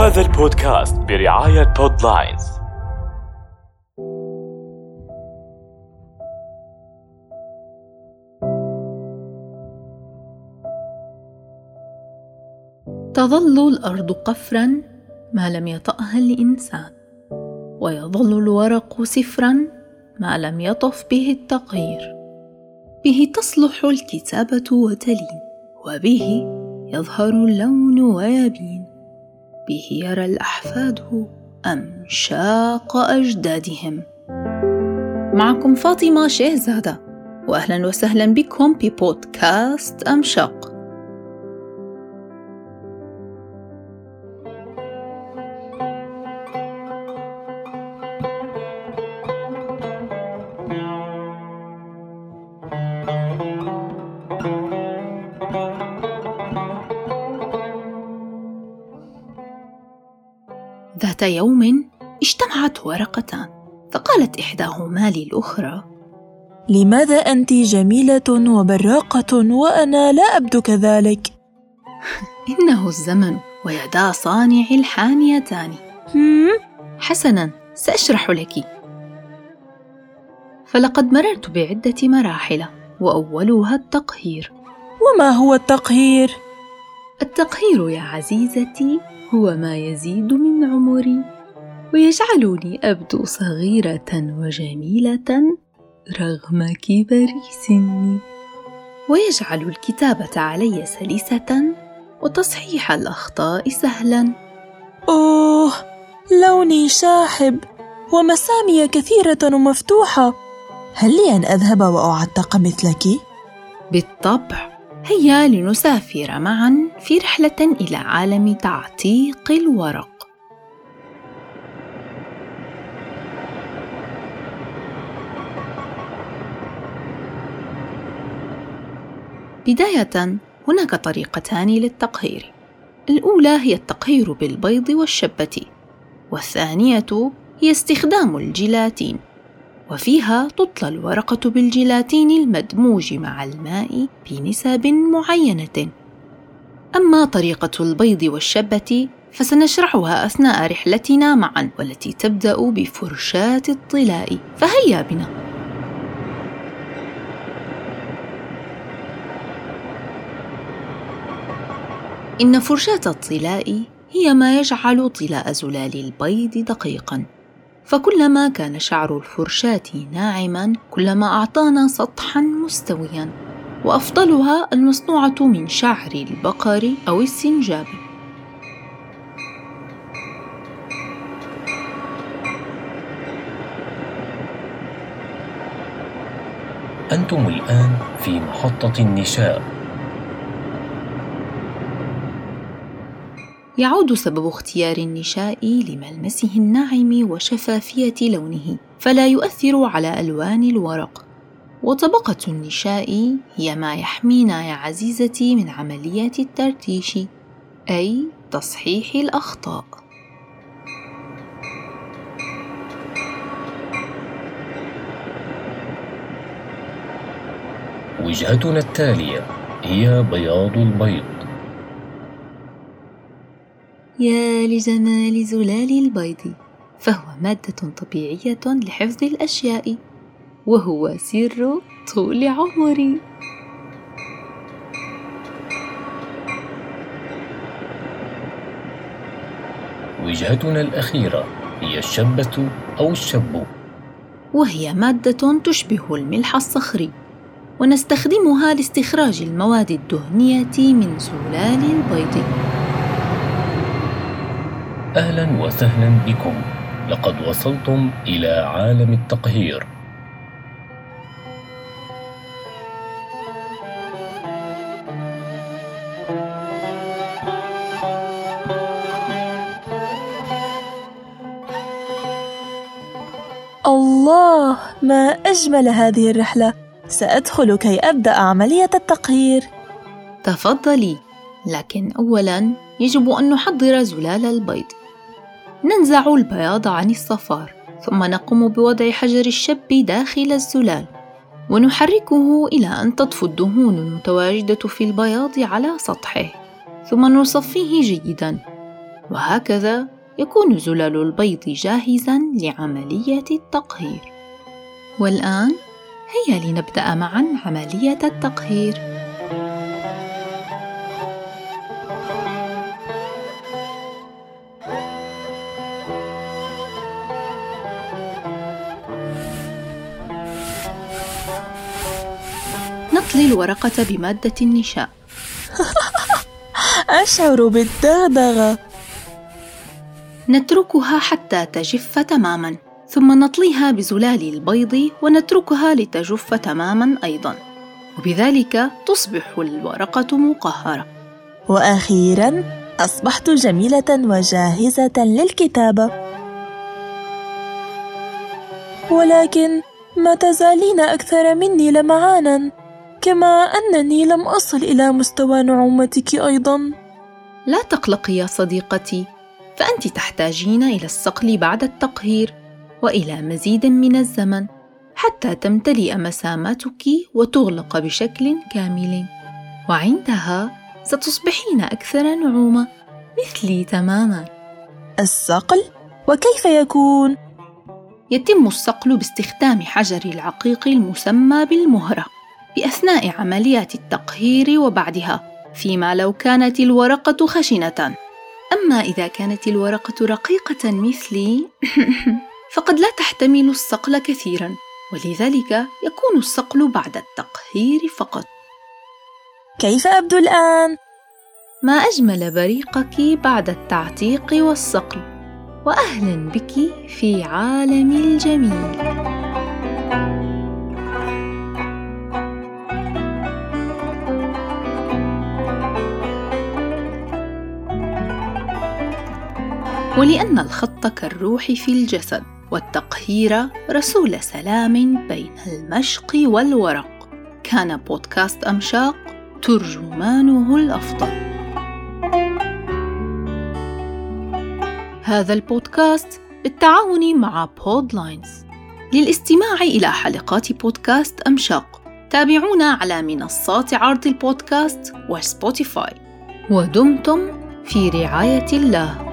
هذا البودكاست برعاية بودلاينز تظل الأرض قفرا ما لم يطأها الإنسان ويظل الورق سفرا ما لم يطف به التغيير به تصلح الكتابة وتلين وبه يظهر اللون ويبين. به يرى الأحفاد أمشاق أجدادهم. معكم فاطمة شهزادة وأهلا وسهلا بكم ببودكاست أمشاق ذات يوم اجتمعت ورقتان فقالت إحداهما للأخرى لماذا انت جميلة وبراقة وأنا لا أبدو كذلك؟ إنه الزمن ويدا صانع الحانيتان. حسنا سأشرح لك. فلقد مررت بعدة مراحل وأولها التقهير. وما هو التقهير؟ التقهير يا عزيزتي هو ما يزيد من عمري ويجعلني أبدو صغيرة وجميلة رغم كبر سني. ويجعل الكتابة علي سلسة وتصحيح الأخطاء سهلا. أوه لوني شاحب ومسامي كثيرة ومفتوحه هل لي أن أذهب وأعتق مثلك؟ بالطبع. هيا لنسافر معا في رحلة إلى عالم تعتيق الورق. بداية هناك طريقتان للتقهير. الأولى هي التقهير بالبيض والشبة، والثانية هي استخدام الجيلاتين. وفيها تطلى الورقة بالجيلاتين المدموج مع الماء بنسب معينة. أما طريقة البيض والشبة فسنشرحها أثناء رحلتنا معا والتي تبدأ بفرشاة الطلاء فهيا بنا. إن فرشاة الطلاء هي ما يجعل طلاء زلال البيض دقيقا فكلما كان شعر الفرشاة ناعما كلما أعطانا سطحا مستويا. وأفضلها المصنوعة من شعر البقر أو السنجاب. أنتم الآن في محطة النشاء يعود سبب اختيار النشاء لملمسه الناعم وشفافية لونه فلا يؤثر على ألوان الورق. وطبقة النشاء هي ما يحمينا يا عزيزتي من عمليات الترتيش أي تصحيح الأخطاء. وجهتنا التالية هي بياض البيض. يا لجمال زلال البيض فهو مادة طبيعية لحفظ الأشياء وهو سر طول عمري. وجهتنا الأخيرة هي الشبة أو الشب. وهي مادة تشبه الملح الصخري ونستخدمها لاستخراج المواد الدهنية من زلال البيض. أهلا وسهلا بكم. لقد وصلتم إلى عالم التقهير. الله ما أجمل هذه الرحلة. سأدخل كي أبدأ عملية التقهير. تفضلي. لكن اولا يجب أن نحضر زلال البيض. ننزع البياض عن الصفار ثم نقوم بوضع حجر الشب داخل الزلال ونحركه إلى أن تطفو الدهون المتواجدة في البياض على سطحه ثم نصفيه جيدا وهكذا يكون زلال البيض جاهزا لعملية التقهير. والآن هيا لنبدأ معا عملية التقهير. نطلي الورقة بمادة النشاء. أشعر بالدغدغة. نتركها حتى تجف تماما ثم نطليها بزلال البيض ونتركها لتجف تماما أيضا. وبذلك تصبح الورقة مقهرة. وأخيرا أصبحت جميلة وجاهزة للكتابة. ولكن ما تزالين أكثر مني لمعانا. كما أنني لم أصل إلى مستوى نعومتك أيضا. لا تقلقي يا صديقتي فأنت تحتاجين إلى الصقل بعد التقهير وإلى مزيد من الزمن حتى تمتلئ مساماتك وتغلق بشكل كامل. وعندها ستصبحين أكثر نعومة مثلي تماما. الصقل؟ وكيف يكون؟ يتم الصقل باستخدام حجر العقيق المسمى بالمهرة. بأثناء عمليات التقهير وبعدها فيما لو كانت الورقة خشنة. أما إذا كانت الورقة رقيقة مثلي فقد لا تحتمل الصقل كثيرا ولذلك يكون الصقل بعد التقهير فقط. كيف أبدو الآن؟ ما أجمل بريقك بعد التعتيق والصقل واهلا بك في عالم الجميل. ولأن الخط كالروح في الجسد والتقهير رسول سلام بين المشق والورق. كان بودكاست أمشاق ترجمانه الأفضل. هذا البودكاست بالتعاون مع بودلاينز للاستماع إلى حلقات بودكاست أمشاق تابعونا على منصات عرض البودكاست و Spotify. ودمتم في رعاية الله.